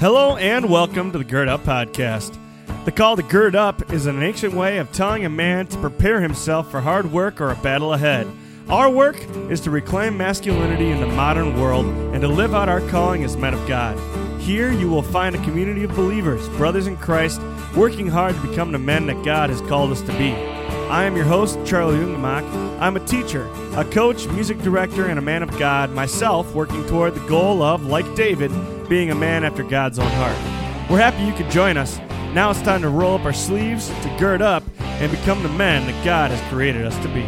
Hello and welcome to the Gird Up Podcast. The call to gird up is an ancient way of telling a man to prepare himself for hard work or a battle ahead. Our work is to reclaim masculinity in the modern world and to live out our calling as men of God. Here you will find a community of believers, brothers in Christ, working hard to become the men that God has called us to be. I am your host, Charlie Jungemak. I'm a teacher, a coach, music director, and a man of God, myself working toward the goal of, like David, being a man after God's own heart. We're happy you could join us. Now it's time to roll up our sleeves, to gird up, and become the men that God has created us to be.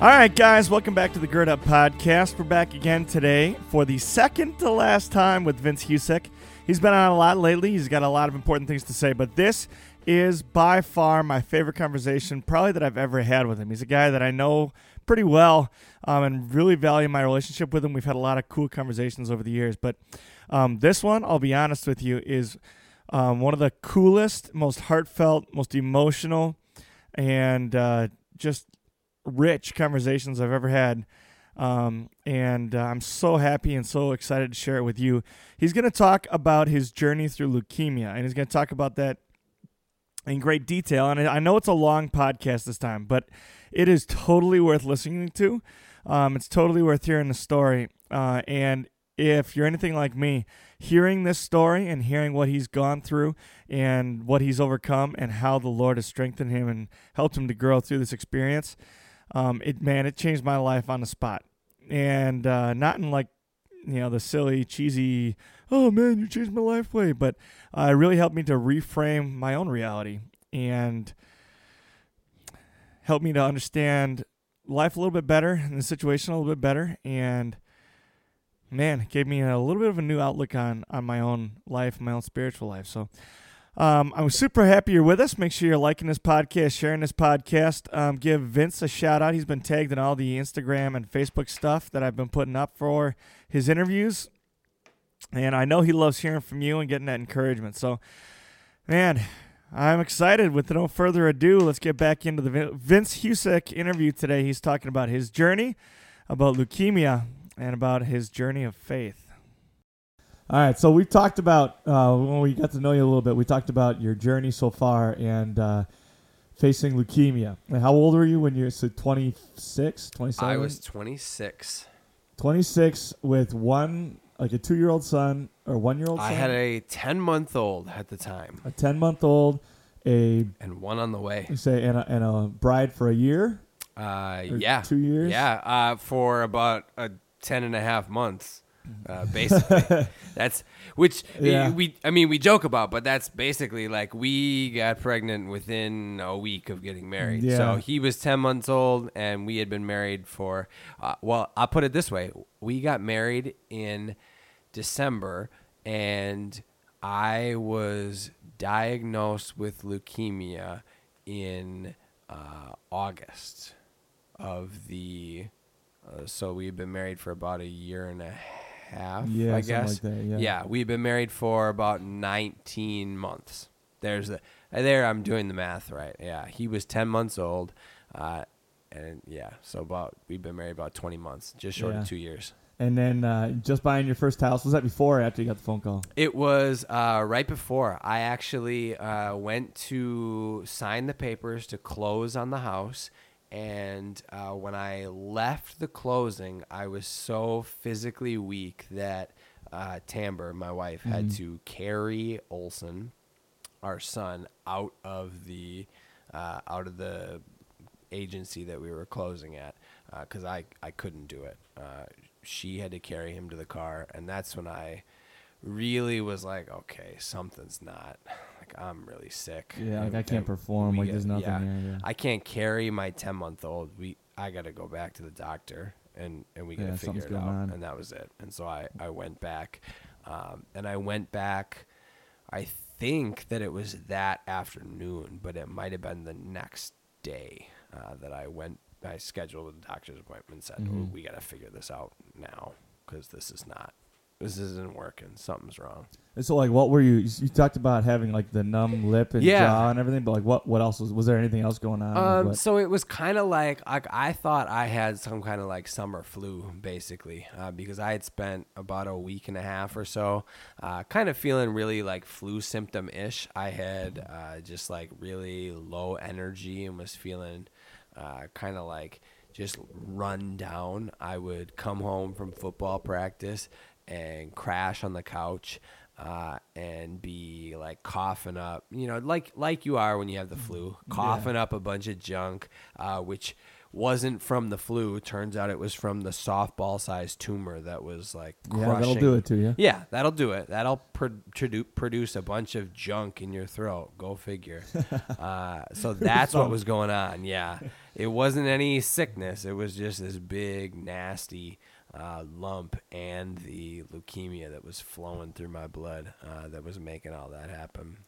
All right, guys, welcome back to the Gird Up Podcast. We're back again today for the second to last time with Vince Husick. He's been on a lot lately. He's got a lot of important things to say, but this is by far my favorite conversation, probably that I've ever had with him. He's a guy that I know pretty well um, and really value my relationship with him. We've had a lot of cool conversations over the years, but um, this one, I'll be honest with you, is um, one of the coolest, most heartfelt, most emotional, and uh, just rich conversations I've ever had. Um, and uh, I'm so happy and so excited to share it with you. He's going to talk about his journey through leukemia, and he's going to talk about that in great detail. And I know it's a long podcast this time, but it is totally worth listening to. Um, it's totally worth hearing the story. Uh, and if you're anything like me, hearing this story and hearing what he's gone through and what he's overcome and how the Lord has strengthened him and helped him to grow through this experience, um, it man, it changed my life on the spot, and uh, not in like you know the silly, cheesy, oh man, you changed my life way, but uh, it really helped me to reframe my own reality and helped me to understand life a little bit better and the situation a little bit better, and man, it gave me a little bit of a new outlook on on my own life, my own spiritual life. So um, I'm super happy you're with us. Make sure you're liking this podcast, sharing this podcast. Um, give Vince a shout out. He's been tagged in all the Instagram and Facebook stuff that I've been putting up for his interviews. And I know he loves hearing from you and getting that encouragement. So, man, I'm excited. With no further ado, let's get back into the Vince Husick interview today. He's talking about his journey, about leukemia, and about his journey of faith. All right, so we've talked about uh, when we got to know you a little bit. We talked about your journey so far and uh, facing leukemia. And how old were you when you so 26, 27? I was 26. 26 with one, like a two year old son or one year old son? I had a 10 month old at the time. A 10 month old, a. And one on the way. You say, and a, and a bride for a year? Uh, yeah. Two years? Yeah, uh, for about a 10 and a half months. Uh, basically, that's which Yeah. we. I mean, we joke about, but that's basically like we got pregnant within a week of getting married. Yeah. So he was ten months old, and we had been married for. Uh, well, I'll put it this way: we got married in December, and I was diagnosed with leukemia in uh, August of the. Uh, so we've been married for about a year and a half. Yeah, I guess. like that, yeah. we've been married for about 19 months. There's the there. I'm doing the math right. Yeah, he was 10 months old, uh, and yeah, so about we've been married about 20 months, just short Yeah. of two years. And then uh, just buying your first house. Was that before or after you got the phone call? It was uh, right before I actually uh, went to sign the papers to close on the house. And uh, when I left the closing, I was so physically weak that uh, Tamber, my wife, had to carry Olson, our son, out of the uh, out of the agency that we were closing at because I, I couldn't do it. Uh, she had to carry him to the car, and that's when I really was like, okay, something's not like I'm really sick. Yeah, like And- I can't perform, like got- there's nothing yeah. there, yeah. I can't carry my 10 month old. We I got to go back to the doctor and and we got to Yeah, figure it out. on. And that was it. And so I I went back, um, and I went back. I think that it was that afternoon, but it might have been the next day uh, that I went. I scheduled a doctor's appointment. Said Mhm. we got to figure this out now because this is not this isn't working. Something's wrong. And so, like, what were you? You talked about having like the numb lip and Yeah. jaw and everything, but like, what? What else was? Was there anything else going on? Um, so it was kind of like, like I thought I had some kind of like summer flu, basically, uh, because I had spent about a week and a half or so, uh, kind of feeling really like flu symptom ish. I had uh, just like really low energy and was feeling uh, kind of like just run down. I would come home from football practice and crash on the couch uh, and be like coughing up, you know, like like you are when you have the flu, coughing up a bunch of junk, uh, which wasn't from the flu. Turns out it was from the softball-sized tumor that was like yeah, that'll do it to you. Yeah, that'll do it. That'll pro- produ- produce a bunch of junk in your throat. Go figure. uh, so that's what was going on. Yeah, it wasn't any sickness. It was just this big, nasty uh, lump and the leukemia that was flowing through my blood uh, that was making all that happen.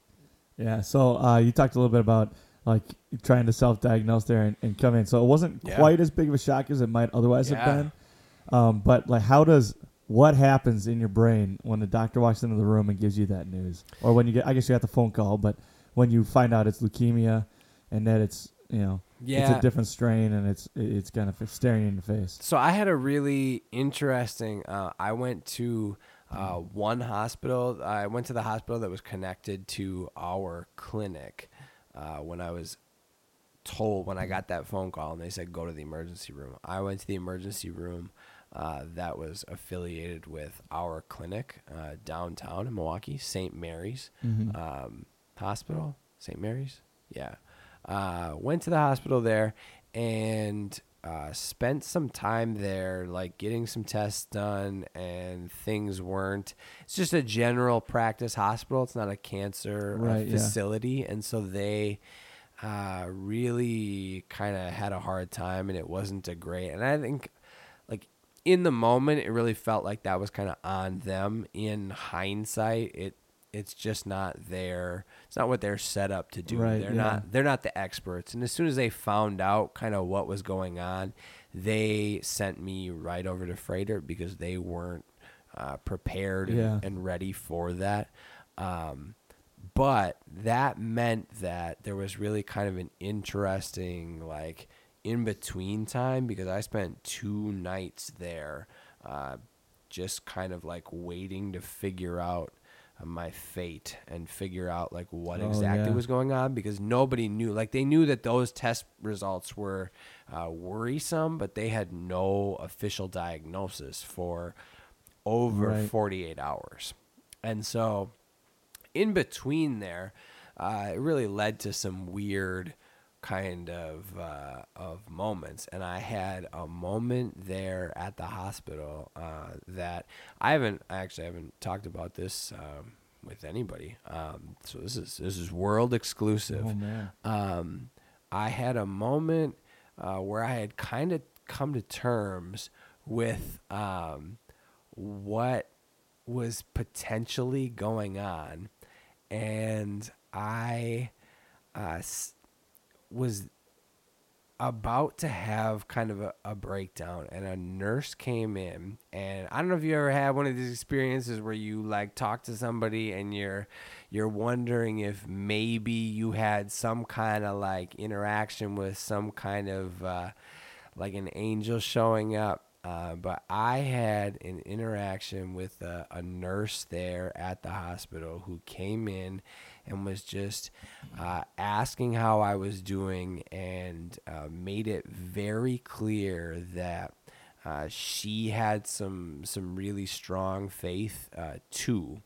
Yeah. So uh, you talked a little bit about like trying to self-diagnose there and, and come in. So it wasn't Yeah. quite as big of a shock as it might otherwise Yeah. have been. Um, but like, how does what happens in your brain when the doctor walks into the room and gives you that news, or when you get? I guess you got the phone call, but when you find out it's leukemia and that it's you know Yeah. it's a different strain and it's it's kind of staring you in the face. So I had a really interesting. Uh, I went to uh, one hospital. I went to the hospital that was connected to our clinic uh, when I was told when I got that phone call and they said go to the emergency room. I went to the emergency room uh, that was affiliated with our clinic uh, downtown in Milwaukee, St. Mary's Mhm. um, Hospital, St. Mary's. Yeah, uh, went to the hospital there and uh, spent some time there, like getting some tests done, and things weren't. It's just a general practice hospital. It's not a cancer uh, Right, yeah. facility, and so they uh, really kind of had a hard time, and it wasn't a great. And I think, like in the moment, it really felt like that was kind of on them. In hindsight, it it's just not their. It's not what they're set up to do. Right, they're yeah. not. They're not the experts. And as soon as they found out kind of what was going on, they sent me right over to Froedtert because they weren't uh, prepared and, Yeah. and ready for that. Um, but that meant that there was really kind of an interesting like in between time because I spent two nights there, uh, just kind of like waiting to figure out my fate and figure out like what Oh, exactly yeah. was going on because nobody knew. Like they knew that those test results were uh, worrisome, but they had no official diagnosis for over Right. 48 hours. And so in between there, uh, it really led to some weird kind of uh, of moments, and I had a moment there at the hospital uh, that I haven't I actually haven't talked about this um, with anybody. Um, so this is this is world exclusive Oh man. um, I had a moment uh, where I had kind of come to terms with um, what was potentially going on, and I uh, s- was about to have kind of a, a breakdown and a nurse came in and i don't know if you ever had one of these experiences where you like talk to somebody and you're you're wondering if maybe you had some kind of like interaction with some kind of uh, like an angel showing up uh, but I had an interaction with a, a nurse there at the hospital who came in and was just uh, asking how I was doing and uh, made it very clear that uh, she had some some really strong faith uh, too,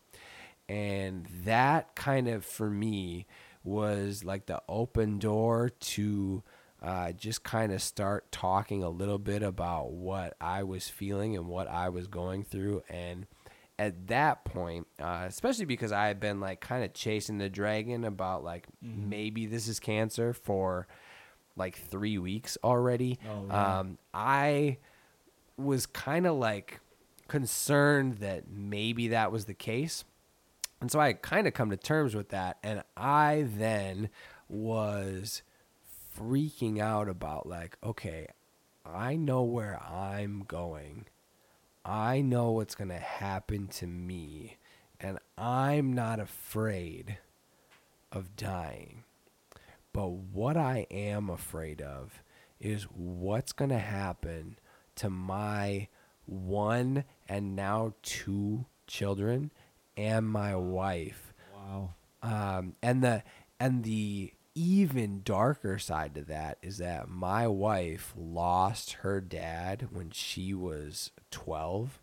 and that kind of for me was like the open door to uh, just kind of start talking a little bit about what I was feeling and what I was going through. And at that point, uh, especially because I had been like kind of chasing the dragon about like maybe this is cancer for like three weeks already, Oh, yeah. um, I was kind of like concerned that maybe that was the case. And so I kind of come to terms with that. And I then was freaking out about, like, okay, I know where I'm going. I know what's going to happen to me, and I'm not afraid of dying. But what I am afraid of is what's going to happen to my one and now two children and my wife. Wow. Um, and the and the even darker side to that is that my wife lost her dad when she was 12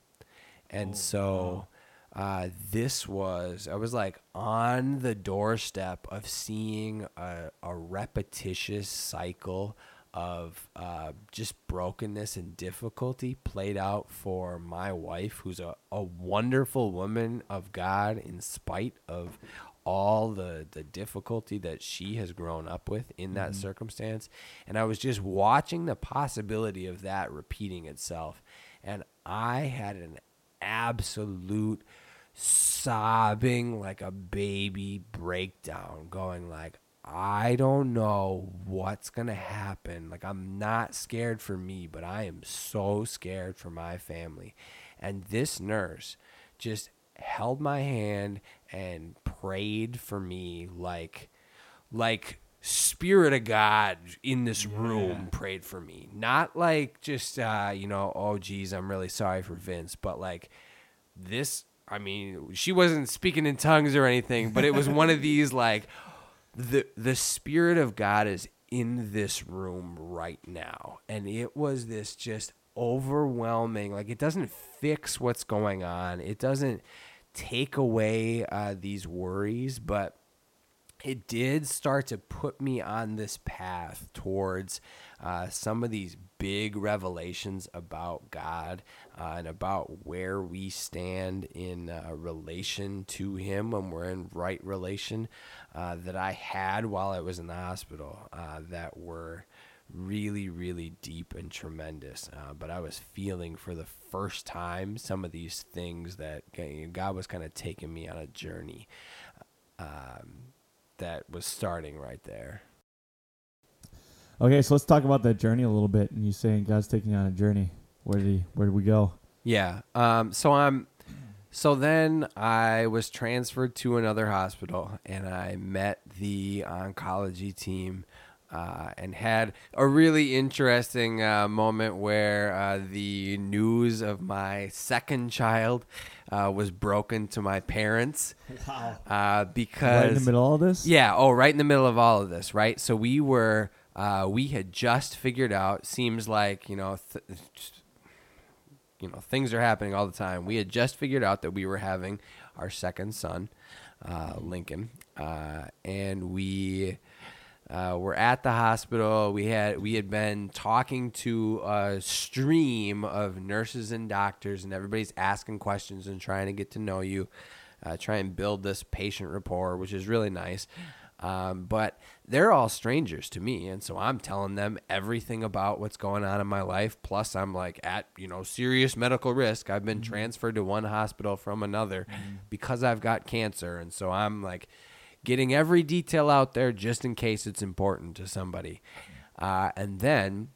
and Oh, so uh, this was i was like on the doorstep of seeing a, a repetitious cycle of uh, just brokenness and difficulty played out for my wife who's a, a wonderful woman of god in spite of all the the difficulty that she has grown up with in that mm-hmm. circumstance and i was just watching the possibility of that repeating itself and i had an absolute sobbing like a baby breakdown going like I don't know what's going to happen. Like, I'm not scared for me, but I am so scared for my family. And this nurse just held my hand and prayed for me like, like, spirit of god in this room prayed for me. Not like just uh you know oh geez i'm really sorry for vince but like this i mean she wasn't speaking in tongues or anything but it was one of these like the the spirit of God is in this room right now. And it was this just overwhelming like it doesn't fix what's going on. It doesn't take away uh, these worries but it did start to put me on this path towards uh, some of these big revelations about God uh, and about where we stand in uh, relation to Him when we're in right relation uh, that I had while I was in the hospital uh, that were really, really deep and tremendous. Uh, but I was feeling for the first time some of these things that God was kind of taking me on a journey. Um, that was starting right there. Okay, so let's talk about that journey a little bit. And you saying God's taking you on a journey. Where did he? Where did we go? Yeah. Um, so I'm. So then I was transferred to another hospital, and I met the oncology team, uh, and had a really interesting uh, moment where uh, the news of my second child uh, was broken to my parents. Wow. Uh, because Right in the middle of all this. Yeah. Oh, right in the middle of all of this, right? So we were, uh, we had just figured out. Seems like you know, th- you know, things are happening all the time. We had just figured out that we were having our second son, uh, Lincoln, uh, and we. Uh, we're at the hospital. We had we had been talking to a stream of nurses and doctors, and everybody's asking questions and trying to get to know you, uh, try and build this patient rapport, which is really nice. Um, but they're all strangers to me, and so I'm telling them everything about what's going on in my life. Plus, I'm like at you know serious medical risk. I've been transferred to one hospital from another because I've got cancer, and so I'm like getting every detail out there just in case it's important to somebody. Uh, and then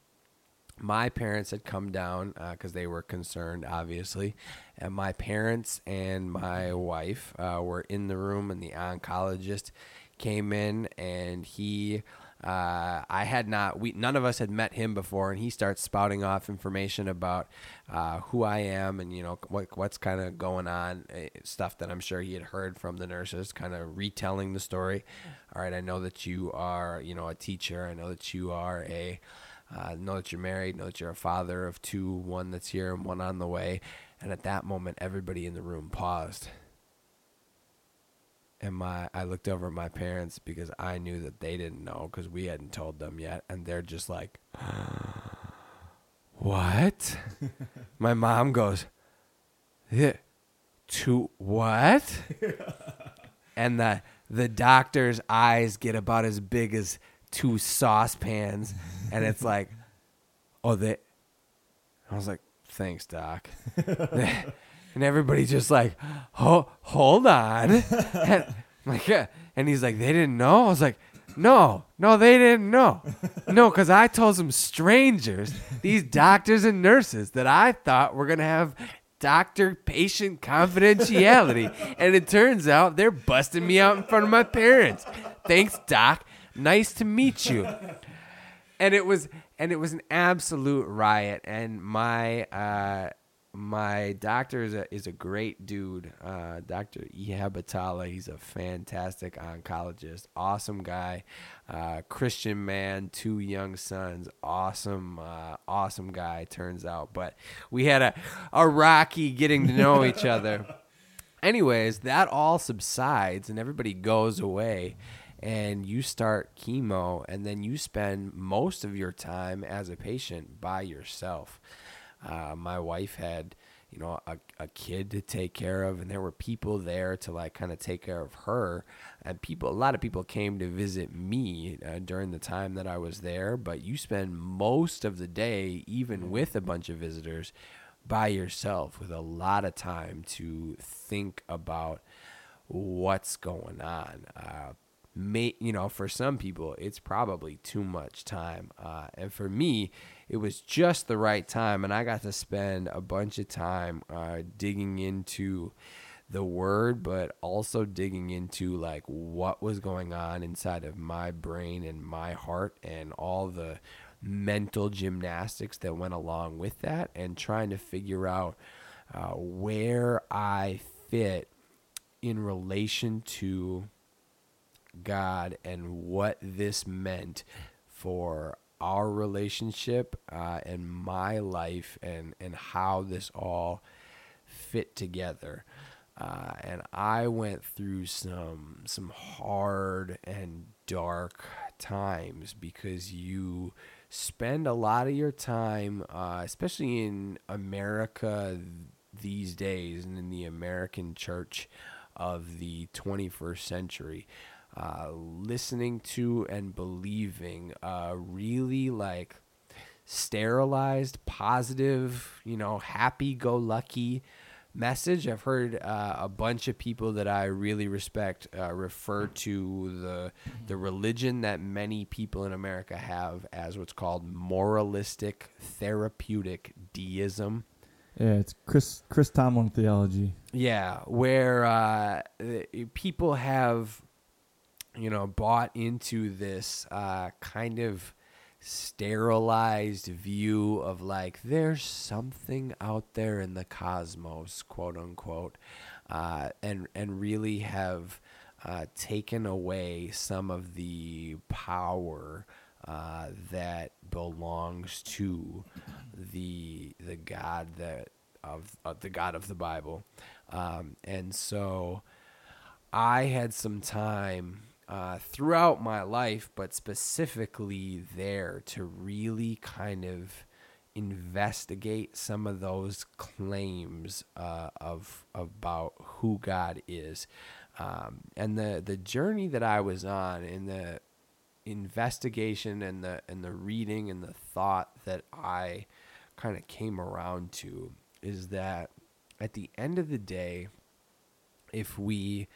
my parents had come down because they were concerned, obviously. And my parents and my wife uh, were in the room, and the oncologist came in, and he. Uh, I had not. We none of us had met him before, and he starts spouting off information about uh, who I am and you know what what's kind of going on, eh, stuff that I'm sure he had heard from the nurses, kind of retelling the story. All right, I know that you are you know a teacher. I know that you are a uh, know that you're married, know that you're a father of two, one that's here and one on the way. And at that moment, everybody in the room paused. And my, I looked over at my parents because I knew that they didn't know because we hadn't told them yet, and they're just like, "What?" my mom goes, "Yeah, "To what?" and the the doctor's eyes get about as big as two saucepans, and it's like, oh, they. I was like, thanks, doc. And everybody's just like, oh, hold on. and, like, yeah. And he's like, they didn't know. I was like, no, no, they didn't know. No, because I told some strangers, these doctors and nurses, that I thought were gonna have doctor patient confidentiality. and it turns out they're busting me out in front of my parents. Thanks, doc. Nice to meet you. And it was and it was an absolute riot and my uh my doctor is a, is a great dude, uh, Dr. Ehab Atallah. He's a fantastic oncologist, awesome guy, uh, Christian man, two young sons, awesome, uh, awesome guy. Turns out, but we had a a rocky getting to know each other. Anyways, that all subsides and everybody goes away and you start chemo and then you spend most of your time as a patient by yourself. Uh, my wife had, you know, a, a kid to take care of, and there were people there to like kind of take care of her. And people, a lot of people came to visit me uh, during the time that I was there. But you spend most of the day, even with a bunch of visitors, by yourself with a lot of time to think about what's going on. Uh, may you know for some people it's probably too much time uh, and for me it was just the right time and i got to spend a bunch of time uh, digging into the word but also digging into like what was going on inside of my brain and my heart and all the mental gymnastics that went along with that and trying to figure out uh, where i fit in relation to God and what this meant for our relationship uh, and my life and, and how this all fit together. Uh, and I went through some some hard and dark times because you spend a lot of your time, uh, especially in America these days and in the American church of the 21st century, uh, listening to and believing uh, really like sterilized, positive, you know, happy go lucky message. I've heard uh, a bunch of people that I really respect uh, refer to the the religion that many people in America have as what's called moralistic therapeutic deism. Yeah, it's Chris Chris Tomlin theology. Yeah, where uh, people have you know, bought into this uh, kind of sterilized view of like there's something out there in the cosmos, quote unquote, uh, and and really have uh, taken away some of the power uh, that belongs to the the God that of the God of the Bible, um, and so I had some time uh, throughout my life, but specifically there to really kind of investigate some of those claims uh, of about who God is, um, and the the journey that I was on in the investigation and the and the reading and the thought that I kind of came around to is that at the end of the day, if we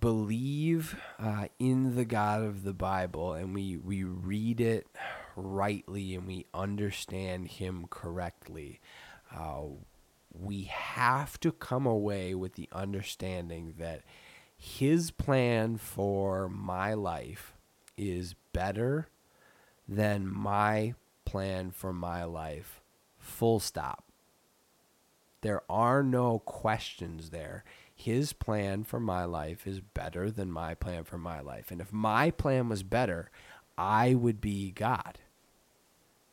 believe uh, in the God of the Bible and we, we read it rightly and we understand Him correctly, uh, we have to come away with the understanding that His plan for my life is better than my plan for my life. Full stop. There are no questions there his plan for my life is better than my plan for my life. And if my plan was better, I would be God.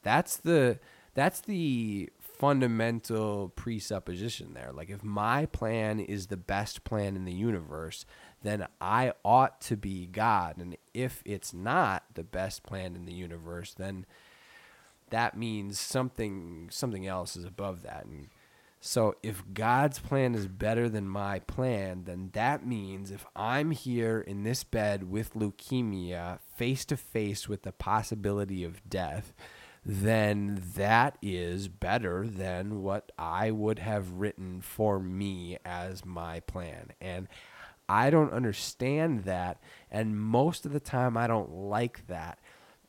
That's the that's the fundamental presupposition there. Like if my plan is the best plan in the universe, then I ought to be God. And if it's not the best plan in the universe, then that means something something else is above that. And so if God's plan is better than my plan, then that means if I'm here in this bed with leukemia, face to face with the possibility of death, then that is better than what I would have written for me as my plan. And I don't understand that. And most of the time, I don't like that.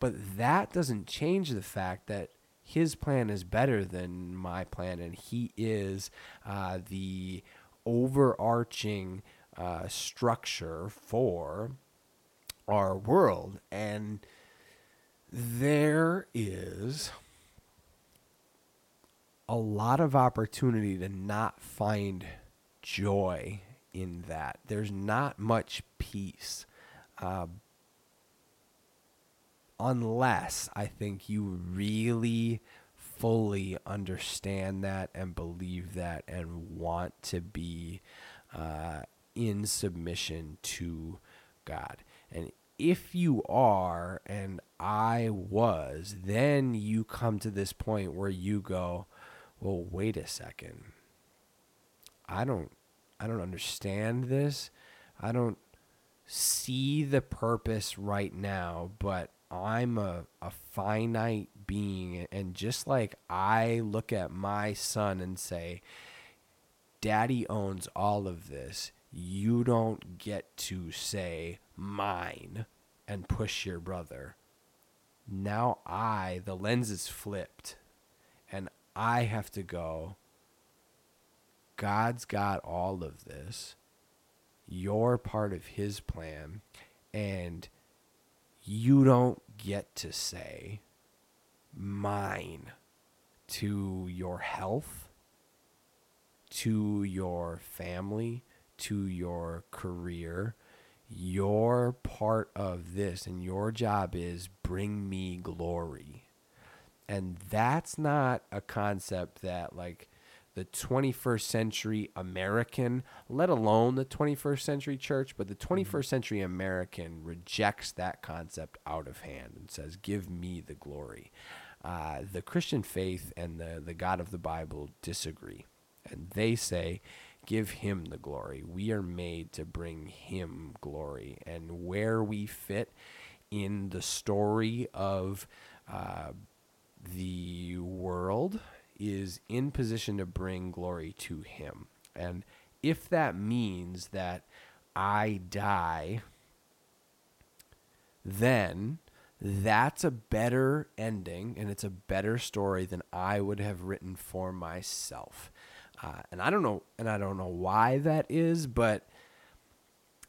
But that doesn't change the fact that his plan is better than my plan, and he is uh, the overarching uh, structure for our world. And there is a lot of opportunity to not find joy in that. There's not much peace. Uh, unless I think you really fully understand that and believe that and want to be uh, in submission to God. And if you are, and I was, then you come to this point where you go, well, wait a second. I don't I don't understand this. I don't see the purpose right now, but I'm a, a finite being. And just like I look at my son and say, Daddy owns all of this, you don't get to say mine and push your brother. Now I, the lens is flipped, and I have to go, God's got all of this. You're part of his plan. And you don't get to say mine to your health, to your family, to your career. You're part of this, and your job is bring me glory. And that's not a concept that, like, the 21st century American, let alone the 21st century church, but the 21st mm-hmm. century American rejects that concept out of hand and says, Give me the glory. Uh, the Christian faith and the, the God of the Bible disagree. And they say, Give him the glory. We are made to bring him glory. And where we fit in the story of uh, the world is in position to bring glory to him. And if that means that I die, then that's a better ending and it's a better story than I would have written for myself. Uh, and I don't know, and I don't know why that is, but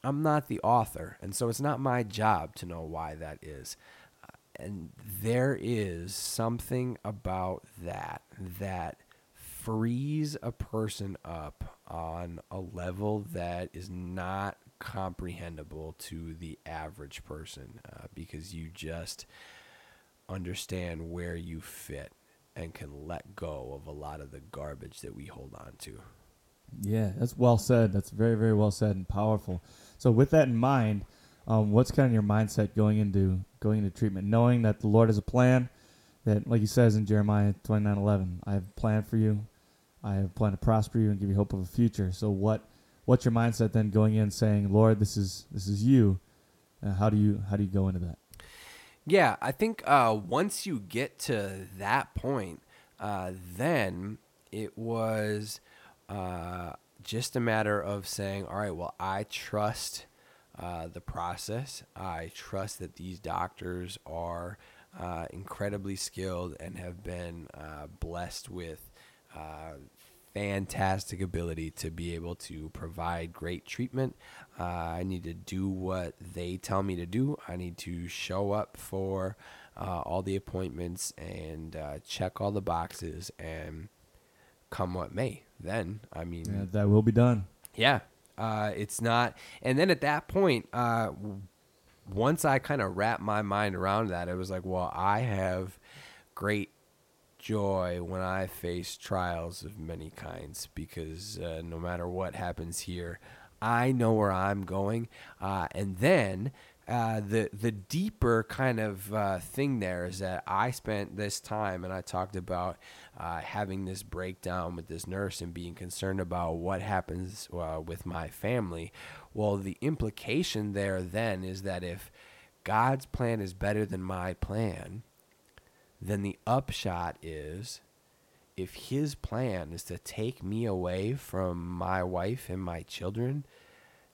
I'm not the author, and so it's not my job to know why that is and there is something about that that frees a person up on a level that is not comprehensible to the average person uh, because you just understand where you fit and can let go of a lot of the garbage that we hold on to. Yeah, that's well said. That's very, very well said and powerful. So, with that in mind, um, what's kind of your mindset going into going into treatment, knowing that the Lord has a plan, that like He says in Jeremiah twenty nine eleven, I have a plan for you, I have a plan to prosper you and give you hope of a future. So what what's your mindset then going in, saying, Lord, this is this is you. Uh, how do you how do you go into that? Yeah, I think uh, once you get to that point, uh, then it was uh, just a matter of saying, all right, well, I trust uh, the process. I trust that these doctors are uh, incredibly skilled and have been uh, blessed with uh, fantastic ability to be able to provide great treatment. Uh, I need to do what they tell me to do. I need to show up for all the appointments and check all the boxes and come what may. Then, I mean, yeah, that will be done. Yeah, uh, it's not. And then at that point, uh, once I kind of wrapped my mind around that, it was like, well, I have great joy when I face trials of many kinds because uh, no matter what happens here, I know where I'm going. Uh, and then uh, the the deeper kind of uh, thing there is that I spent this time and I talked about uh, having this breakdown with this nurse and being concerned about what happens uh, with my family. Well, the implication there then is that if God's plan is better than my plan, then the upshot is if His plan is to take me away from my wife and my children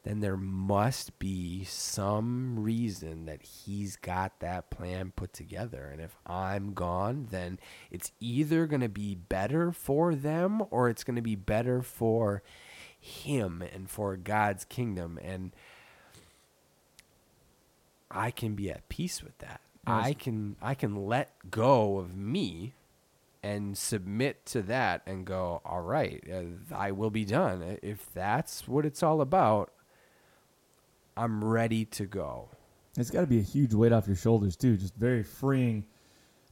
then there must be some reason that he's got that plan put together. And if I'm gone, then it's either going to be better for them or it's going to be better for him and for God's kingdom. And I can be at peace with that. I can I can let go of me and submit to that and go, all right, uh, I will be done. If that's what it's all about, I'm ready to go. It's got to be a huge weight off your shoulders too. Just very freeing,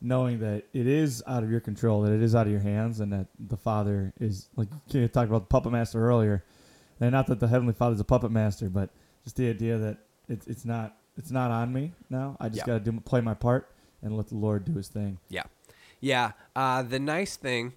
knowing that it is out of your control, that it is out of your hands, and that the Father is like you talked about the puppet master earlier. And not that the Heavenly Father is a puppet master, but just the idea that it's it's not it's not on me now. I just Yeah. got to do play my part and let the Lord do His thing. Yeah. Yeah. Uh, the nice thing,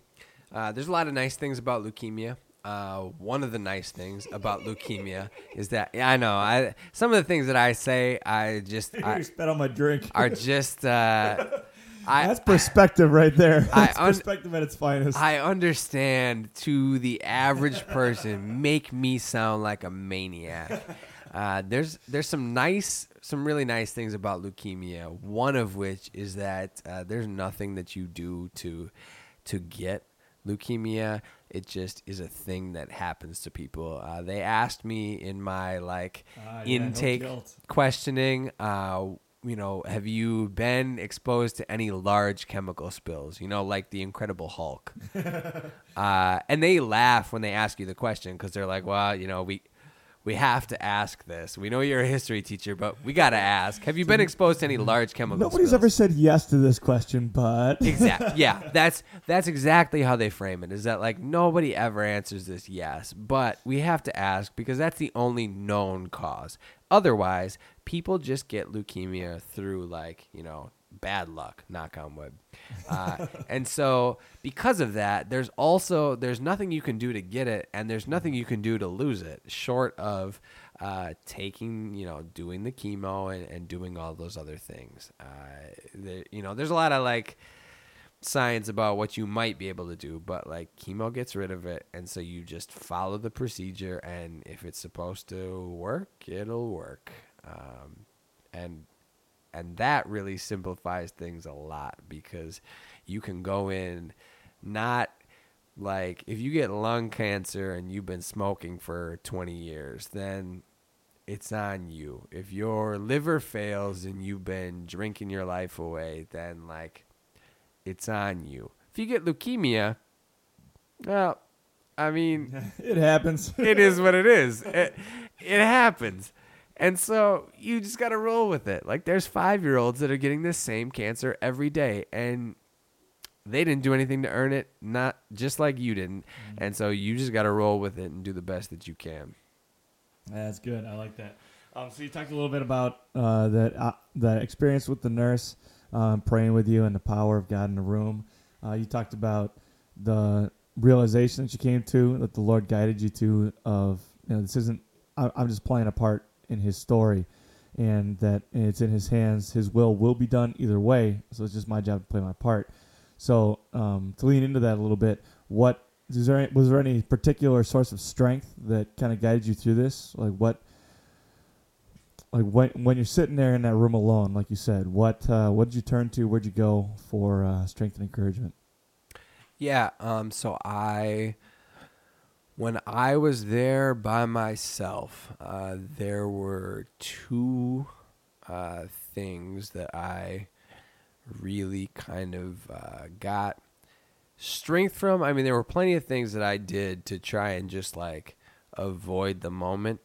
uh, there's a lot of nice things about leukemia. Uh, one of the nice things about leukemia is that yeah, I know I some of the things that I say I just you I, spit on my drink. are just uh, I That's perspective right there. I That's un- perspective at its finest. I understand to the average person make me sound like a maniac. Uh, there's there's some nice some really nice things about leukemia. One of which is that uh, there's nothing that you do to to get leukemia. It just is a thing that happens to people. Uh, they asked me in my like yeah, no intake guilt. questioning. Uh, you know, have you been exposed to any large chemical spills? You know, like the Incredible Hulk. uh, and they laugh when they ask you the question because they're like, "Well, you know, we we have to ask this. We know you're a history teacher, but we got to ask. Have you been exposed to any large chemical Nobody's spills?" ever said yes to this question, but exactly yeah that's that's exactly how they frame it is that like nobody ever answers this yes but we have to ask because that's the only known cause otherwise people just get leukemia through like you know bad luck knock on wood. Uh, and so because of that there's also there's nothing you can do to get it and there's nothing you can do to lose it short of uh, taking you know doing the chemo and, and doing all those other things. Uh, there, you know there's a lot of like science about what you might be able to do, but like chemo gets rid of it, and so you just follow the procedure, and if it's supposed to work, it'll work, um, and and that really simplifies things a lot because you can go in not like if you get lung cancer and you've been smoking for 20 years then it's on you if your liver fails and you've been drinking your life away then like it's on you. If you get leukemia, well, I mean, it happens. it is what it is. It, it happens. And so you just got to roll with it. Like there's 5-year-olds that are getting this same cancer every day and they didn't do anything to earn it, not just like you didn't. And so you just got to roll with it and do the best that you can. That's good. I like that. Um, so you talked a little bit about uh, that uh, that experience with the nurse um, praying with you and the power of God in the room. Uh, you talked about the realization that you came to that the Lord guided you to of you know this isn't I, I'm just playing a part in His story, and that it's in His hands. His will will be done either way. So it's just my job to play my part. So um, to lean into that a little bit, what is there? Was there any particular source of strength that kind of guided you through this? Like what? Like when when you're sitting there in that room alone, like you said, what uh, what did you turn to? Where'd you go for uh, strength and encouragement? Yeah, um so I when I was there by myself, uh, there were two uh, things that I really kind of uh, got strength from. I mean, there were plenty of things that I did to try and just like avoid the moment.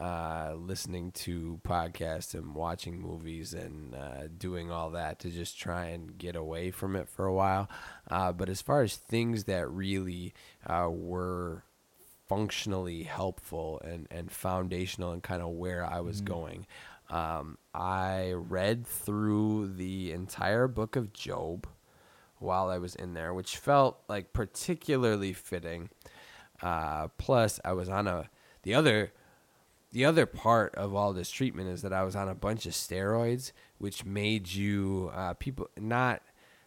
Uh, listening to podcasts and watching movies and uh, doing all that to just try and get away from it for a while. Uh, but as far as things that really uh, were functionally helpful and, and foundational and kind of where I was going, um, I read through the entire book of Job while I was in there, which felt like particularly fitting. Uh, plus, I was on a the other the other part of all this treatment is that I was on a bunch of steroids, which made you uh, people not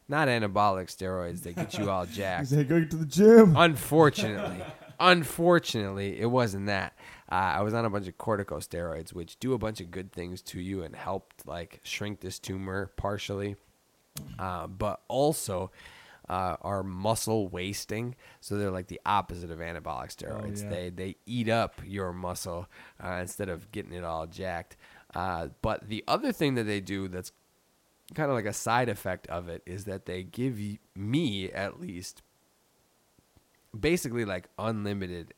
not anabolic steroids that get you all jacked. said go to the gym. Unfortunately, unfortunately, it wasn't that. Uh, I was on a bunch of corticosteroids, which do a bunch of good things to you and helped like shrink this tumor partially, uh, but also uh, are muscle wasting. So they're like the opposite of anabolic steroids. yeah. They they eat up your muscle uh, instead of getting it all jacked. Uh, but the other thing that they do that's kind of like a side effect of it is that they give me at least basically like unlimited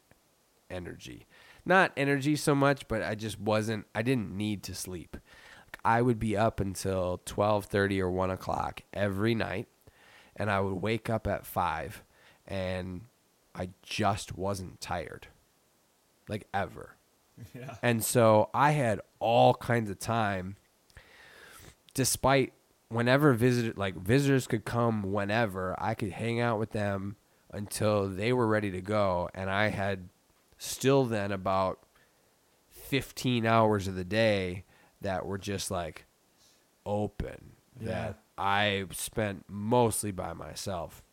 energy. Not energy so much, but I just wasn't. I didn't need to sleep. I would be up until twelve thirty or one o'clock every night, and I would wake up at five, and I just wasn't tired, like ever. Yeah. And so I had all kinds of time despite whenever visitor like visitors could come whenever, I could hang out with them until they were ready to go and I had still then about 15 hours of the day that were just like open that I spent mostly by myself.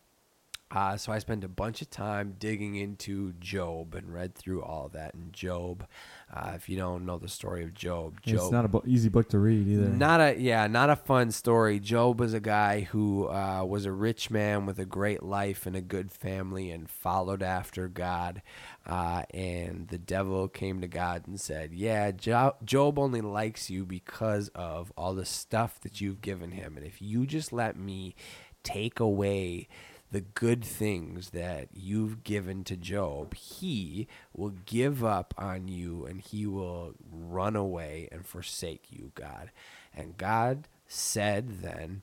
Uh, so I spent a bunch of time digging into Job and read through all of that And Job. Uh, if you don't know the story of Job, Job It's not a bo- easy book to read either. not a yeah, not a fun story. Job was a guy who uh, was a rich man with a great life and a good family, and followed after God. Uh, and the devil came to God and said, "Yeah, jo- Job only likes you because of all the stuff that you've given him, and if you just let me take away." The good things that you've given to Job, he will give up on you and he will run away and forsake you, God. And God said then,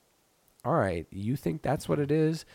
All right, you think that's what it is?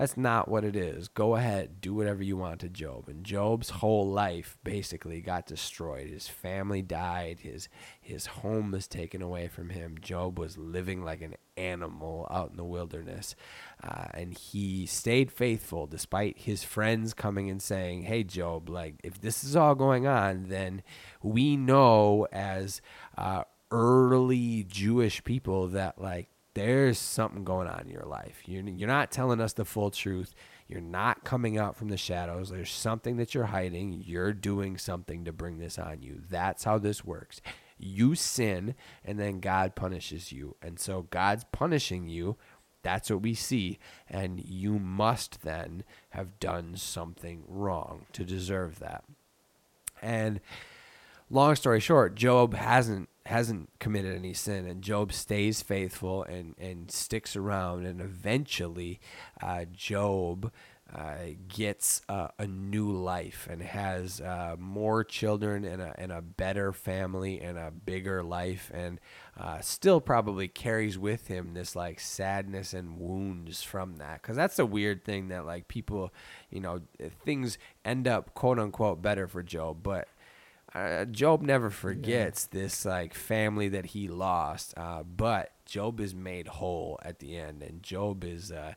That's not what it is. Go ahead, do whatever you want to Job. And Job's whole life basically got destroyed. His family died. His his home was taken away from him. Job was living like an animal out in the wilderness, uh, and he stayed faithful despite his friends coming and saying, "Hey, Job, like if this is all going on, then we know as uh, early Jewish people that like." There's something going on in your life. You're, you're not telling us the full truth. You're not coming out from the shadows. There's something that you're hiding. You're doing something to bring this on you. That's how this works. You sin, and then God punishes you. And so God's punishing you. That's what we see. And you must then have done something wrong to deserve that. And long story short, Job hasn't hasn't committed any sin, and Job stays faithful and and sticks around, and eventually, uh, Job. Uh, gets uh, a new life and has uh, more children and a, and a better family and a bigger life and uh, still probably carries with him this like sadness and wounds from that because that's a weird thing that like people you know things end up quote unquote better for Job but uh, Job never forgets this like family that he lost, uh, but Job is made whole at the end, and Job is uh,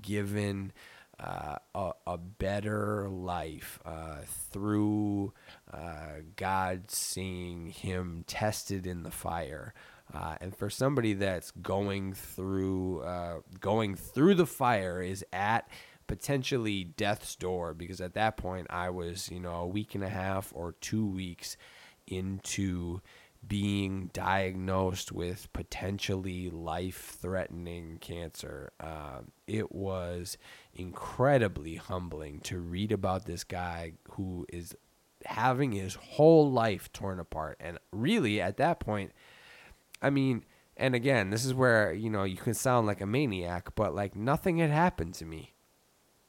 given uh, a, a better life uh, through uh, God seeing him tested in the fire. Uh, and for somebody that's going through uh, going through the fire is at potentially death's door because at that point I was, you know, a week and a half or two weeks into being diagnosed with potentially life threatening cancer. Um, it was incredibly humbling to read about this guy who is having his whole life torn apart. And really, at that point, I mean, and again, this is where, you know, you can sound like a maniac, but like nothing had happened to me.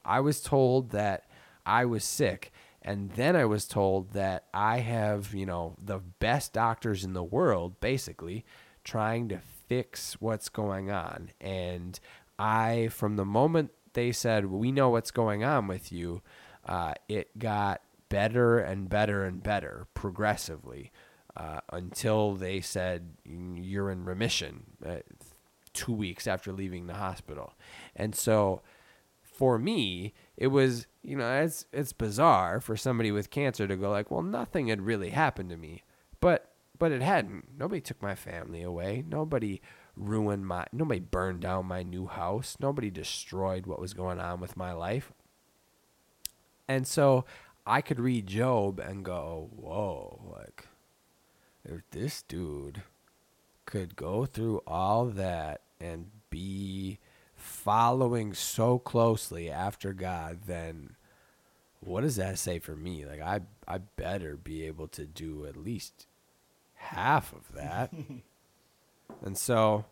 I was told that I was sick. And then I was told that I have, you know, the best doctors in the world, basically, trying to fix what's going on. And I, from the moment they said, we know what's going on with you, uh, it got better and better and better progressively uh, until they said, you're in remission uh, two weeks after leaving the hospital. And so for me, it was, you know, it's it's bizarre for somebody with cancer to go like, well, nothing had really happened to me. But but it hadn't. Nobody took my family away. Nobody ruined my nobody burned down my new house. Nobody destroyed what was going on with my life. And so I could read Job and go, whoa, like, if this dude could go through all that and be following so closely after God, then what does that say for me? Like, I, I better be able to do at least half of that. and so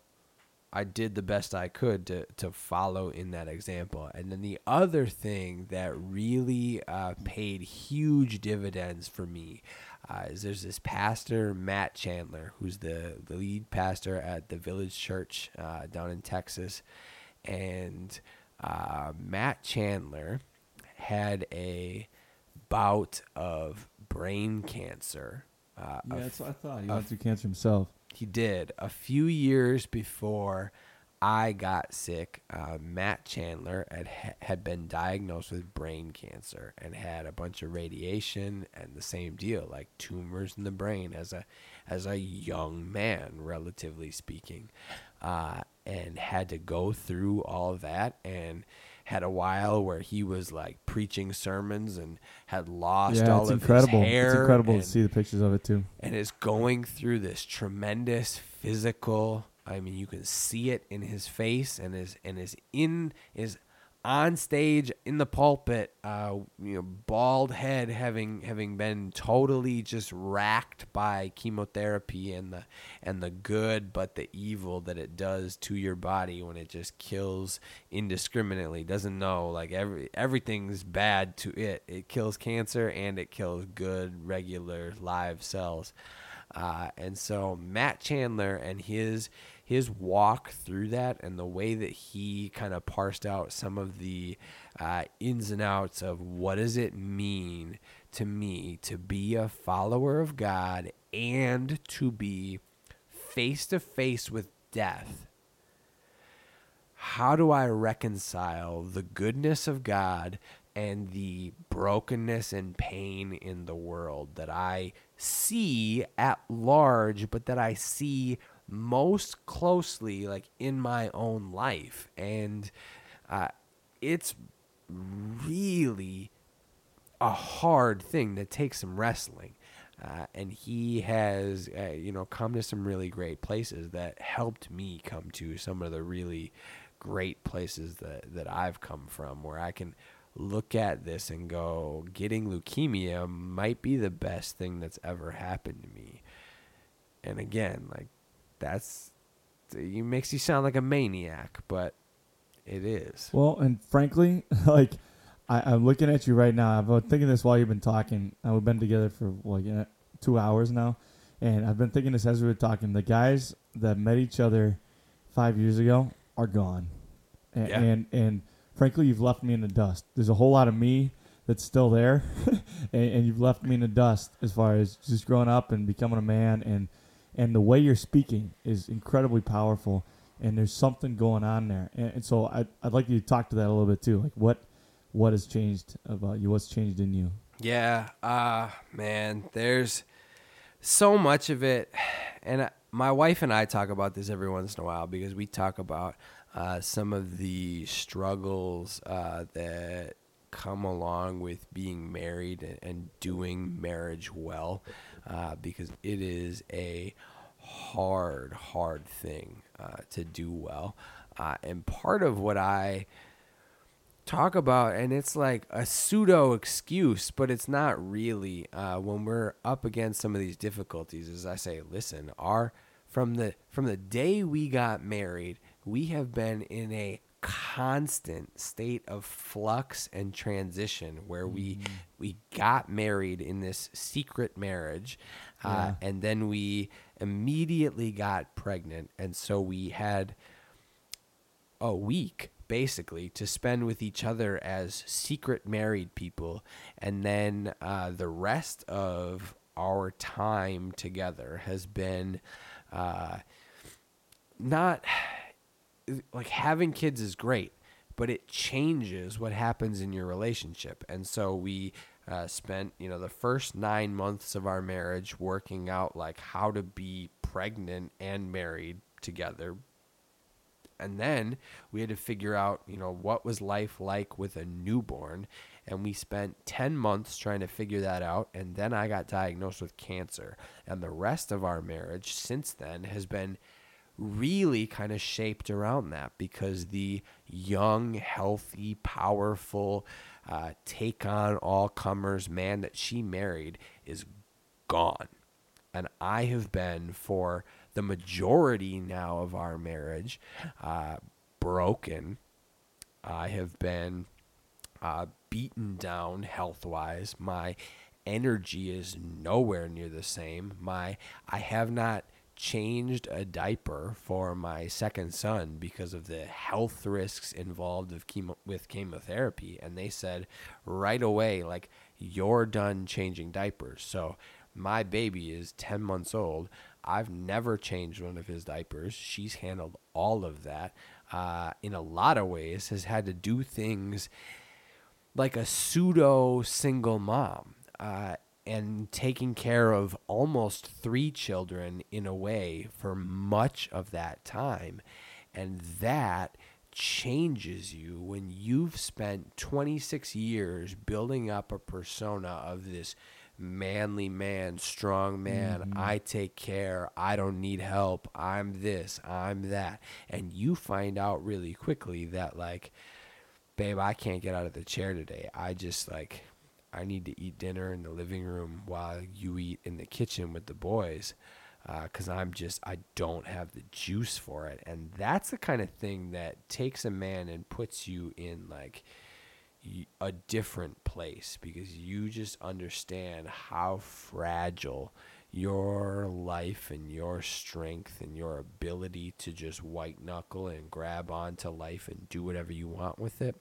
I did the best I could to, to follow in that example. And then the other thing that really uh, paid huge dividends for me uh, is there's this pastor, Matt Chandler, who's the, the lead pastor at the Village Church uh, down in Texas. And uh, Matt Chandler had a bout of brain cancer. Uh, Yeah, a that's what I thought. He a went through cancer himself. he did. A few years before I got sick, uh, Matt Chandler had, had been diagnosed with brain cancer and had a bunch of radiation and the same deal, like tumors in the brain as a as a young man, relatively speaking, uh, and had to go through all that and had a while where he was like preaching sermons and had lost yeah, all it's of incredible. his hair it's incredible and- to see the pictures of it too. and is going through this tremendous physical I mean you can see it in his face and is and is in is on stage in the pulpit uh you know bald head having having been totally just racked by chemotherapy and the and the good but the evil that it does to your body when it just kills indiscriminately. Doesn't know like every everything's bad to it. It kills cancer and it kills good regular live cells. Uh, and so Matt Chandler and his his walk through that and the way that he kind of parsed out some of the uh, ins and outs of what does it mean to me to be a follower of God and to be face to face with death. How do I reconcile the goodness of God and the brokenness and pain in the world that I see at large, but that I see most closely, like in my own life? And uh, it's really a hard thing that takes some wrestling. Uh, and he has, uh, you know, come to some really great places that helped me come to some of the really great places that, that I've come from where I can look at this and go, getting leukemia might be the best thing that's ever happened to me. And again, like, that's, it makes you sound like a maniac, but it is. Well, and frankly, like I, I'm looking at you right now. I've been thinking this while you've been talking. Uh, we've been together for like uh, two hours now, and I've been thinking this as we were talking. The guys that met each other five years ago are gone, and Yeah. and, and frankly, you've left me in the dust. There's a whole lot of me that's still there, and, and you've left me in the dust as far as just growing up and becoming a man, and and the way you're speaking is incredibly powerful and there's something going on there. And, and so I'd, I'd like you to talk to that a little bit too. Like what what has changed about you? What's changed in you? Yeah, uh, man, there's so much of it. And uh, my wife and I talk about this every once in a while because we talk about uh, some of the struggles uh, that come along with being married and, and doing marriage well uh, because it is a hard, hard thing uh, to do well. Uh, and part of what I talk about and it's like a pseudo excuse but it's not really uh, when we're up against some of these difficulties as i say listen our from the from the day we got married we have been in a constant state of flux and transition where we we got married in this secret marriage uh, and then we immediately got pregnant. And so we had a week basically to spend with each other as secret married people. And then uh, the rest of our time together has been uh, not like having kids is great but it changes what happens in your relationship and so we uh, spent you know the first nine months of our marriage working out like how to be pregnant and married together and then we had to figure out you know what was life like with a newborn And we spent 10 months trying to figure that out. And then I got diagnosed with cancer. And the rest of our marriage since then has been really kind of shaped around that because the young, healthy, powerful, uh, take on all comers man that she married is gone. And I have been for the majority now of our marriage uh, broken. I have been uh, beaten down health wise. My energy is nowhere near the same. My I have not changed a diaper for my second son because of the health risks involved of chemo with chemotherapy and they said right away like you're done changing diapers. So my baby is 10 months old. I've never changed one of his diapers. She's handled all of that uh, in a lot of ways has had to do things like a pseudo single mom. Uh, and taking care of almost three children in a way for much of that time. And that changes you when you've spent 26 years building up a persona of this manly man, strong man. Mm-hmm. I take care. I don't need help. I'm this, I'm that. And you find out really quickly that, like, babe, I can't get out of the chair today. I just, like, I need to eat dinner in the living room while you eat in the kitchen with the boys because uh, I'm just I don't have the juice for it, and that's the kind of thing that takes a man and puts you in like a different place because you just understand how fragile your life and your strength and your ability to just white knuckle and grab onto life and do whatever you want with it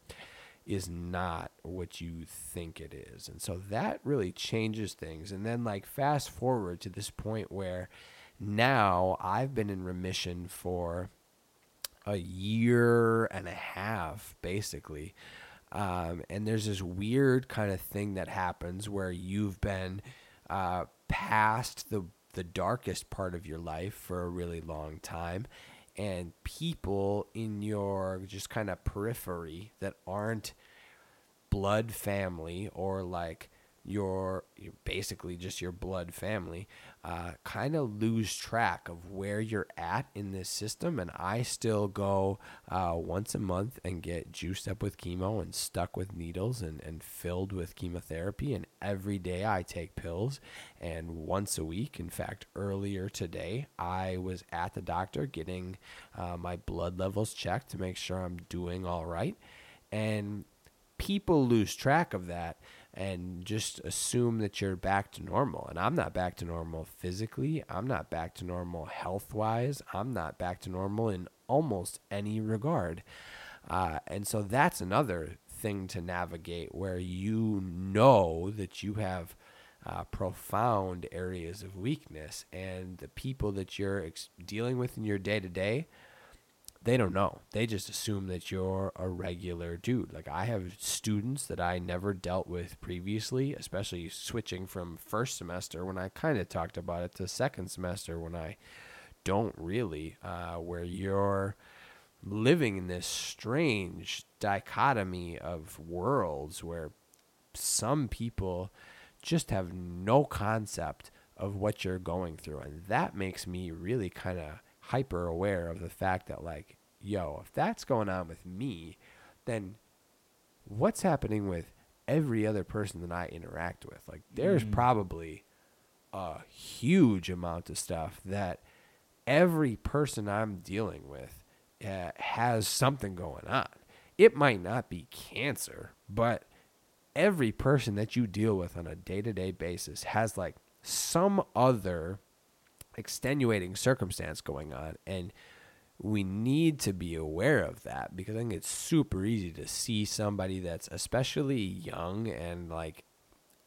is not what you think it is. And so that really changes things. And then, like, fast forward to this point where now I've been in remission for a year and a half, basically. Um, and there's this weird kind of thing that happens where you've been uh, past the the darkest part of your life for a really long time and people in your just kind of periphery that aren't blood family or like your basically just your blood family uh, kind of lose track of where you're at in this system. And i still go uh, once a month and get juiced up with chemo and stuck with needles and, and filled with chemotherapy. And every day i take pills. And once a week in fact earlier today i was at the doctor getting uh, my blood levels checked to make sure i'm doing all right. And people lose track of that and just assume that you're back to normal. And I'm not back to normal physically. I'm not back to normal health wise. I'm not back to normal in almost any regard. Uh, and so that's another thing to navigate where you know that you have uh, profound areas of weakness. And the people that you're ex- dealing with in your day to day, they don't know. They just assume that you're a regular dude. Like I have students that I never dealt with previously, especially switching from first semester when I kind of talked about it to second semester when I don't really, uh, where you're living in this strange dichotomy of worlds where some people just have no concept of what you're going through. And that makes me really kind of hyper aware of the fact that like yo if that's going on with me then what's happening with every other person that i interact with like there's mm. probably a huge amount of stuff that every person i'm dealing with uh, has something going on it might not be cancer but every person that you deal with on a day-to-day basis has like some other extenuating circumstance going on and we need to be aware of that because I think it's super easy to see somebody that's especially young and like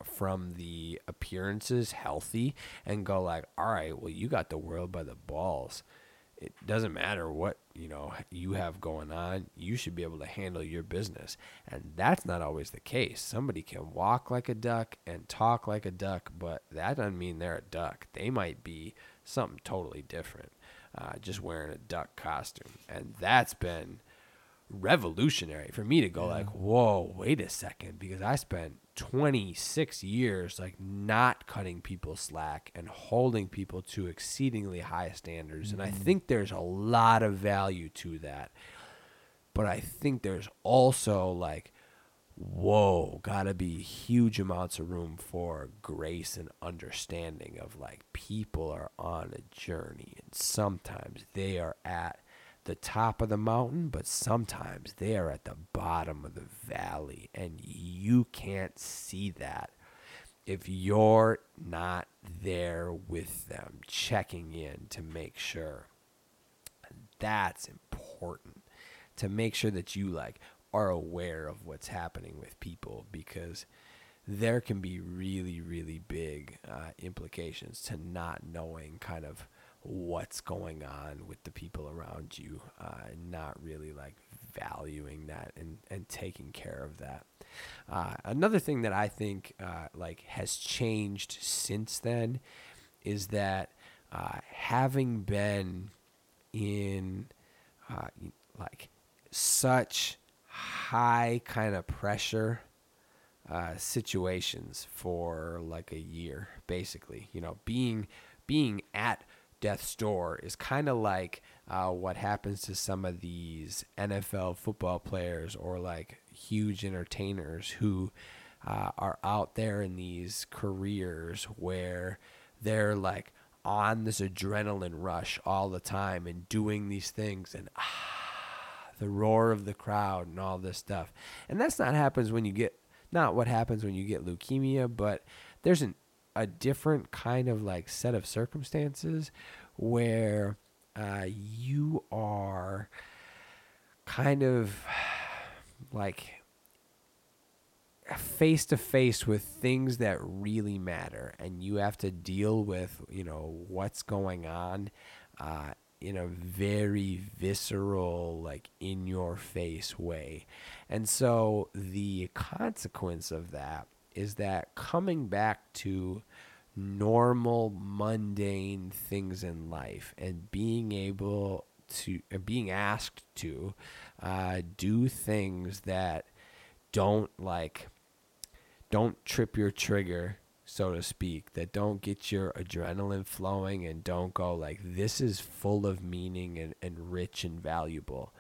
from the appearances healthy and go like all right well you got the world by the balls. It doesn't matter what you know you have going on. You should be able to handle your business. And that's not always the case. Somebody can walk like a duck and talk like a duck but that doesn't mean they're a duck. They might be something totally different, uh, just wearing a duck costume. And that's been revolutionary for me to go Yeah. like, whoa, wait a second, because I spent 26 years like not cutting people slack and holding people to exceedingly high standards, and I think there's a lot of value to that. But I think there's also like whoa, gotta be huge amounts of room for grace and understanding of like people are on a journey and sometimes they are at the top of the mountain, but sometimes they are at the bottom of the valley and you can't see that if you're not there with them, checking in to make sure. That's important to make sure that you like are aware of what's happening with people because there can be really really big uh, implications to not knowing kind of what's going on with the people around you uh, and not really like valuing that and, and taking care of that. Uh, another thing that i think uh, like has changed since then is that uh, having been in uh, like such high kind of pressure uh, situations for like a year, basically. You know, being being at death's door is kind of like uh, what happens to some of these NFL football players or like huge entertainers who uh, are out there in these careers where they're like on this adrenaline rush all the time and doing these things and ah, the roar of the crowd and all this stuff. And that's not happens when you get not what happens when you get leukemia, but there's an a different kind of like set of circumstances where uh, you are kind of like face to face with things that really matter and you have to deal with you know what's going on uh, in a very visceral like in your face way. And so the consequence of that is that coming back to normal mundane things in life and being able to uh, being asked to uh, do things that don't like don't trip your trigger so to speak that don't get your adrenaline flowing and don't go like this is full of meaning and, and rich and valuable.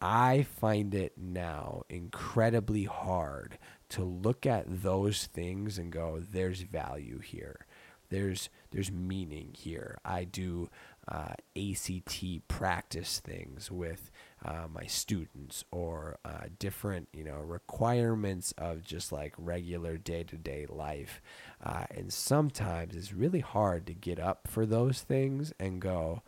I find it now incredibly hard to look at those things and go there's value here. There's there's meaning here. I do uh, act practice things with uh, my students or uh, different you know requirements of just like regular day-to-day life uh, and sometimes it's really hard to get up for those things and go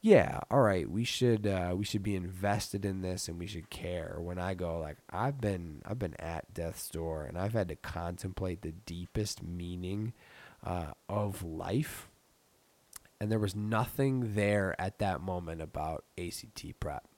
yeah all right we should uh, we should be invested in this and we should care. When i go like i've been i've been at death's door and i've had to contemplate the deepest meaning uh, of life and there was nothing there at that moment about act prep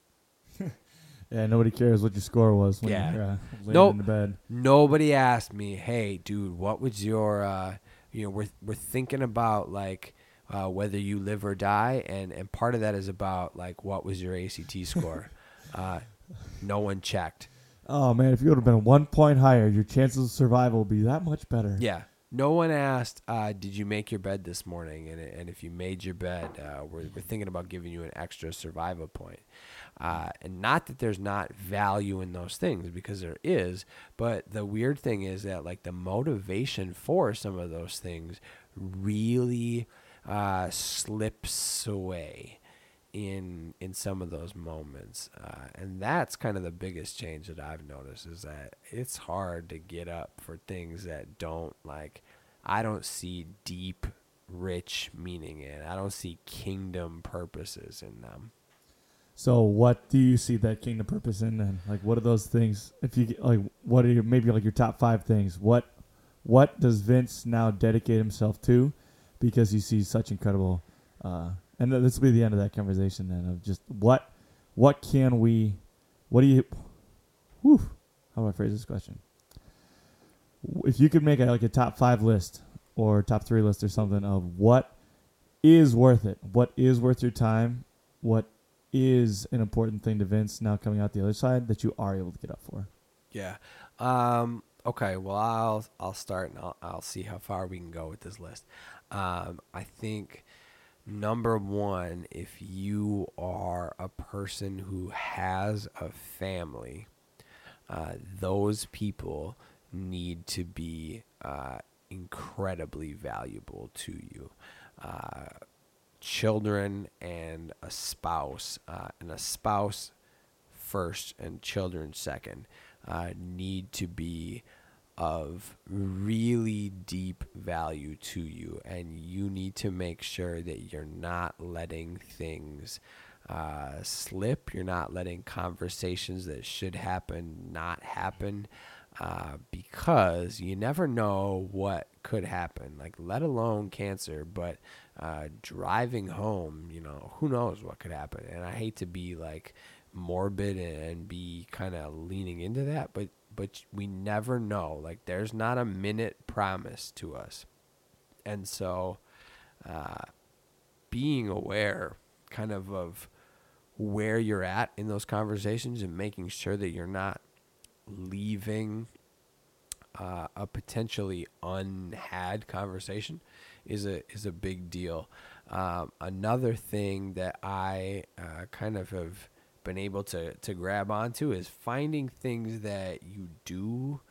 Yeah, nobody cares what your score was when Yeah. you're uh, laying Nope. in the bed. nobody asked me, "Hey, dude, what was your uh, you know, we're we're thinking about like uh, whether you live or die, and and part of that is about like what was your ACT score. uh, no one checked. Oh man, if you would have been one point higher, your chances of survival would be that much better. Yeah. No one asked, uh, "Did you make your bed this morning?" And and if you made your bed, uh, we're we're thinking about giving you an extra survival point. Uh, and not that there's not value in those things because there is, but the weird thing is that like the motivation for some of those things really uh, slips away in in some of those moments, uh, and that's kind of the biggest change that I've noticed is that it's hard to get up for things that don't like. I don't see deep, rich meaning in. I don't see kingdom purposes in them. So what do you see that kingdom purpose in then? Like what are those things? If you like, what are your maybe like your top five things? What what does Vince now dedicate himself to? Because he sees such incredible. Uh, and th- this will be the end of that conversation then of just what what can we, what do you, whew, how do I phrase this question? If you could make a, like a top five list or top three list or something of what is worth it, what is worth your time, what is an important thing to Vince now coming out the other side that you are able to get up for? Yeah. Um, okay. Well, I'll I'll start and I'll, I'll see how far we can go with this list. Um, I think number one, if you are a person who has a family, uh, those people need to be uh, incredibly valuable to you. Uh, children and a spouse, uh, and a spouse first and children second, uh, need to be of really deep value to you, and you need to make sure that you're not letting things uh, slip. You're not letting conversations that should happen not happen uh, because you never know what could happen, like let alone cancer, but uh, driving home, you know, who knows what could happen. And I hate to be like morbid and be kind of leaning into that, but but we never know. Like there's not a minute promise to us, and so uh, being aware, kind of of where you're at in those conversations and making sure that you're not leaving uh, a potentially unhad conversation is a is a big deal. Um, another thing that I uh, kind of have been able to to grab onto is finding things that you do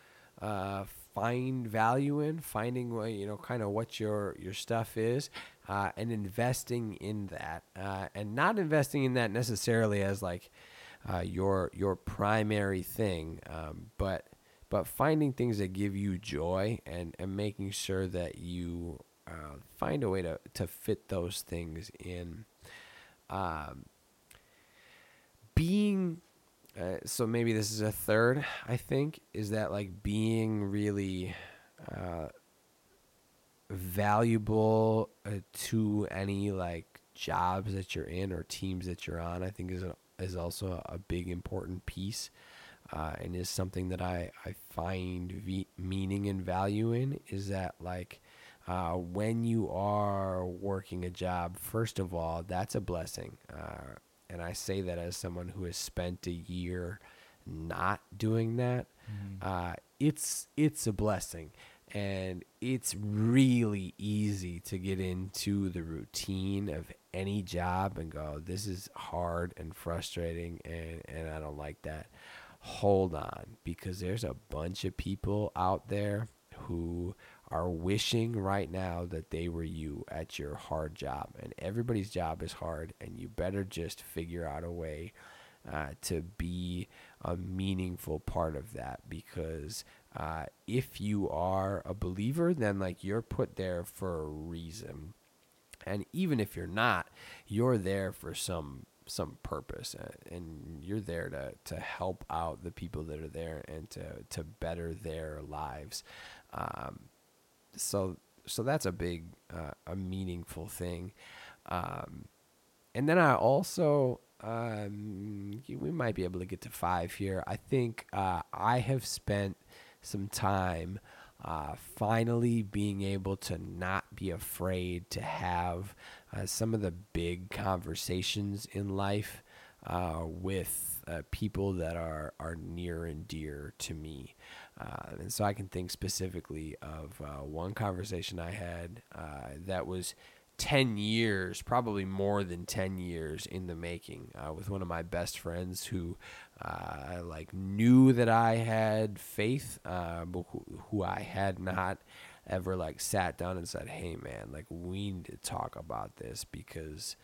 uh, find value in, finding what you know, kind of what your your stuff is, uh, and investing in that, uh, and not investing in that necessarily as like uh, your your primary thing, um, but but finding things that give you joy and and making sure that you uh, find a way to to fit those things in. Um, being uh, so maybe this is a third i think is that like being really uh, valuable uh, to any like jobs that you're in or teams that you're on i think is a, is also a, big important piece uh, and is something that i i find meaning and value in is that like uh, when you are working a job first of all that's a blessing uh, and I say that as someone who has spent a year not doing that. Mm-hmm. Uh, it's it's a blessing, and it's really easy to get into the routine of any job and go, "This is hard and frustrating, and and I don't like that." Hold on, because there's a bunch of people out there who are wishing right now that they were you at your hard job. And everybody's job is hard, and you better just figure out a way uh, to be a meaningful part of that because uh, if you are a believer, then like you're put there for a reason. And even if you're not, you're there for some some purpose uh, and you're there to to help out the people that are there and to to better their lives um, so so that's a big uh, a meaningful thing um, and then i also um, we might be able to get to five here i think uh, i have spent some time uh, finally being able to not be afraid to have uh, some of the big conversations in life uh, with uh, people that are, are near and dear to me. Uh, and so I can think specifically of uh, one conversation I had uh, that was 10 years, probably more than 10 years in the making, uh, with one of my best friends who uh, like knew that I had faith, uh, but who, who I had not ever like sat down and said, "Hey, man, like we need to talk about this because."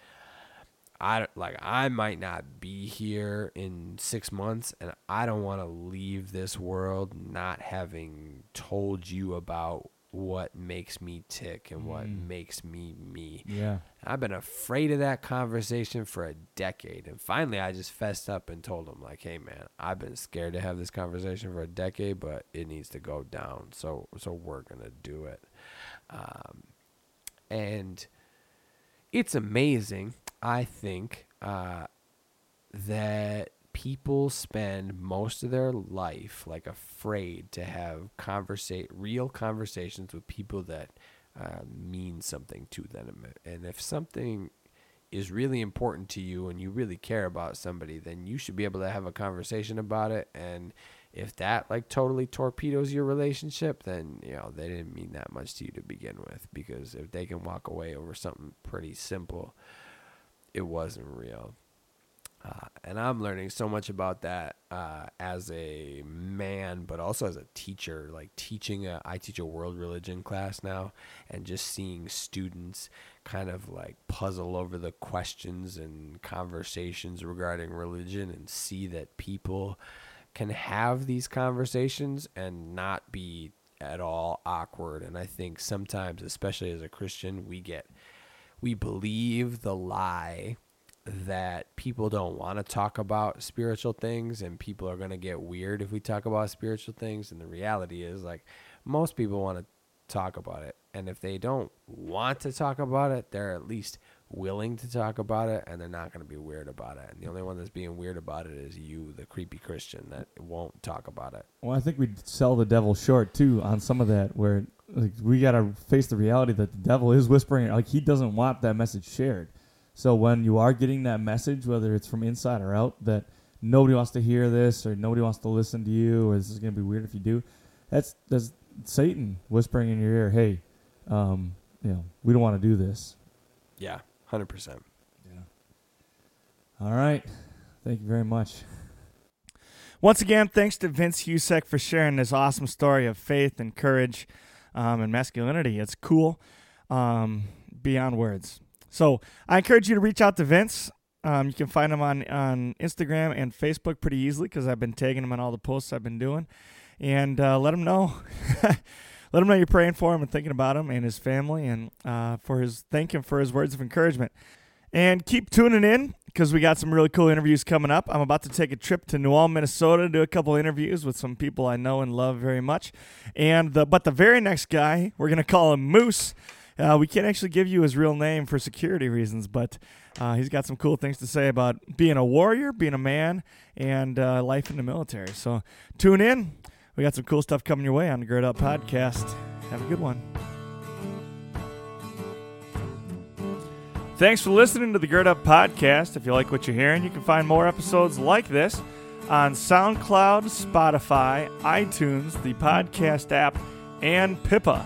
I like I might not be here in six months, and I don't want to leave this world not having told you about what makes me tick and what mm. makes me me. Yeah, I've been afraid of that conversation for a decade, and finally, I just fessed up and told him like, "Hey, man, I've been scared to have this conversation for a decade, but it needs to go down. So, so we're gonna do it." Um, and it's amazing I think uh, that people spend most of their life like afraid to have conversa- real conversations with people that uh, mean something to them. And if something is really important to you and you really care about somebody, then you should be able to have a conversation about it. And if that like totally torpedoes your relationship, then you know they didn't mean that much to you to begin with. Because if they can walk away over something pretty simple, it wasn't real. Uh, and I'm learning so much about that uh, as a man, but also as a teacher. Like teaching, a, I teach a world religion class now, and just seeing students kind of like puzzle over the questions and conversations regarding religion, and see that people can have these conversations and not be at all awkward. And I think sometimes, especially as a Christian, we get we believe the lie that people don't want to talk about spiritual things and people are going to get weird if we talk about spiritual things. And the reality is like most people want to talk about it. And if they don't want to talk about it they're at least willing to talk about it and they're not going to be weird about it and the only one that's being weird about it is you the creepy christian that won't talk about it Well, I think we'd sell the devil short too on some of that, where like, we got to face the reality that the devil is whispering, like he doesn't want that message shared. So when you are getting that message, whether it's from inside or out, that nobody wants to hear this or nobody wants to listen to you, or this is going to be weird if you do, that's that's Satan whispering in your ear, "Hey, um, you know, we don't want to do this." yeah 100% Yeah. All right, thank you very much. Once again, thanks to Vince Husek for sharing this awesome story of faith and courage um, and masculinity. It's cool um, beyond words. So I encourage you to reach out to Vince. Um, you can find him on, on Instagram and Facebook pretty easily because I've been tagging him in all the posts I've been doing. And uh, let him know. let him know you're praying for him and thinking about him and his family and uh, for his thank him for his words of encouragement. And keep tuning in because we got some really cool interviews coming up. I'm about to take a trip to New Ulm, Minnesota, to do a couple interviews with some people I know and love very much. And the but the very next guy, we're gonna call him Moose. Uh, we can't actually give you his real name for security reasons, but uh, he's got some cool things to say about being a warrior, being a man, and uh, life in the military. So tune in. We got some cool stuff coming your way on the Gird Up Podcast. Have a good one. Thanks for listening to the Gird Up Podcast. If you like what you're hearing, you can find more episodes like this on SoundCloud, Spotify, iTunes, the podcast app, and Pippa.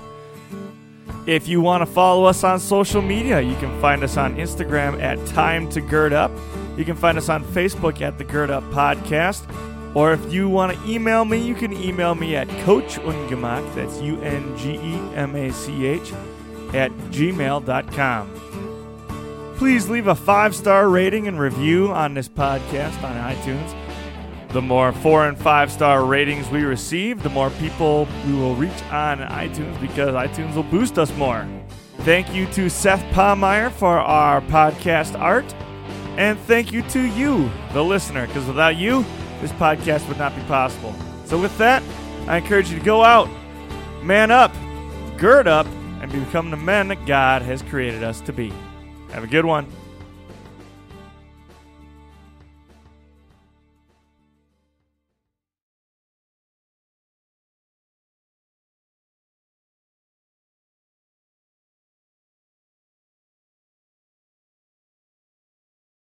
If you want to follow us on social media, you can find us on Instagram at Time to Gird Up. You can find us on Facebook at the Gird Up Podcast. Or if you want to email me, you can email me at Coach Ungemach, that's U N G E M A C H, at gmail.com. Please leave a five star rating and review on this podcast on iTunes. The more four and five star ratings we receive, the more people we will reach on iTunes because iTunes will boost us more. Thank you to Seth Palmeyer for our podcast art. And thank you to you, the listener, because without you, this podcast would not be possible. So, with that, I encourage you to go out, man up, gird up, and become the men that God has created us to be. Have a good one.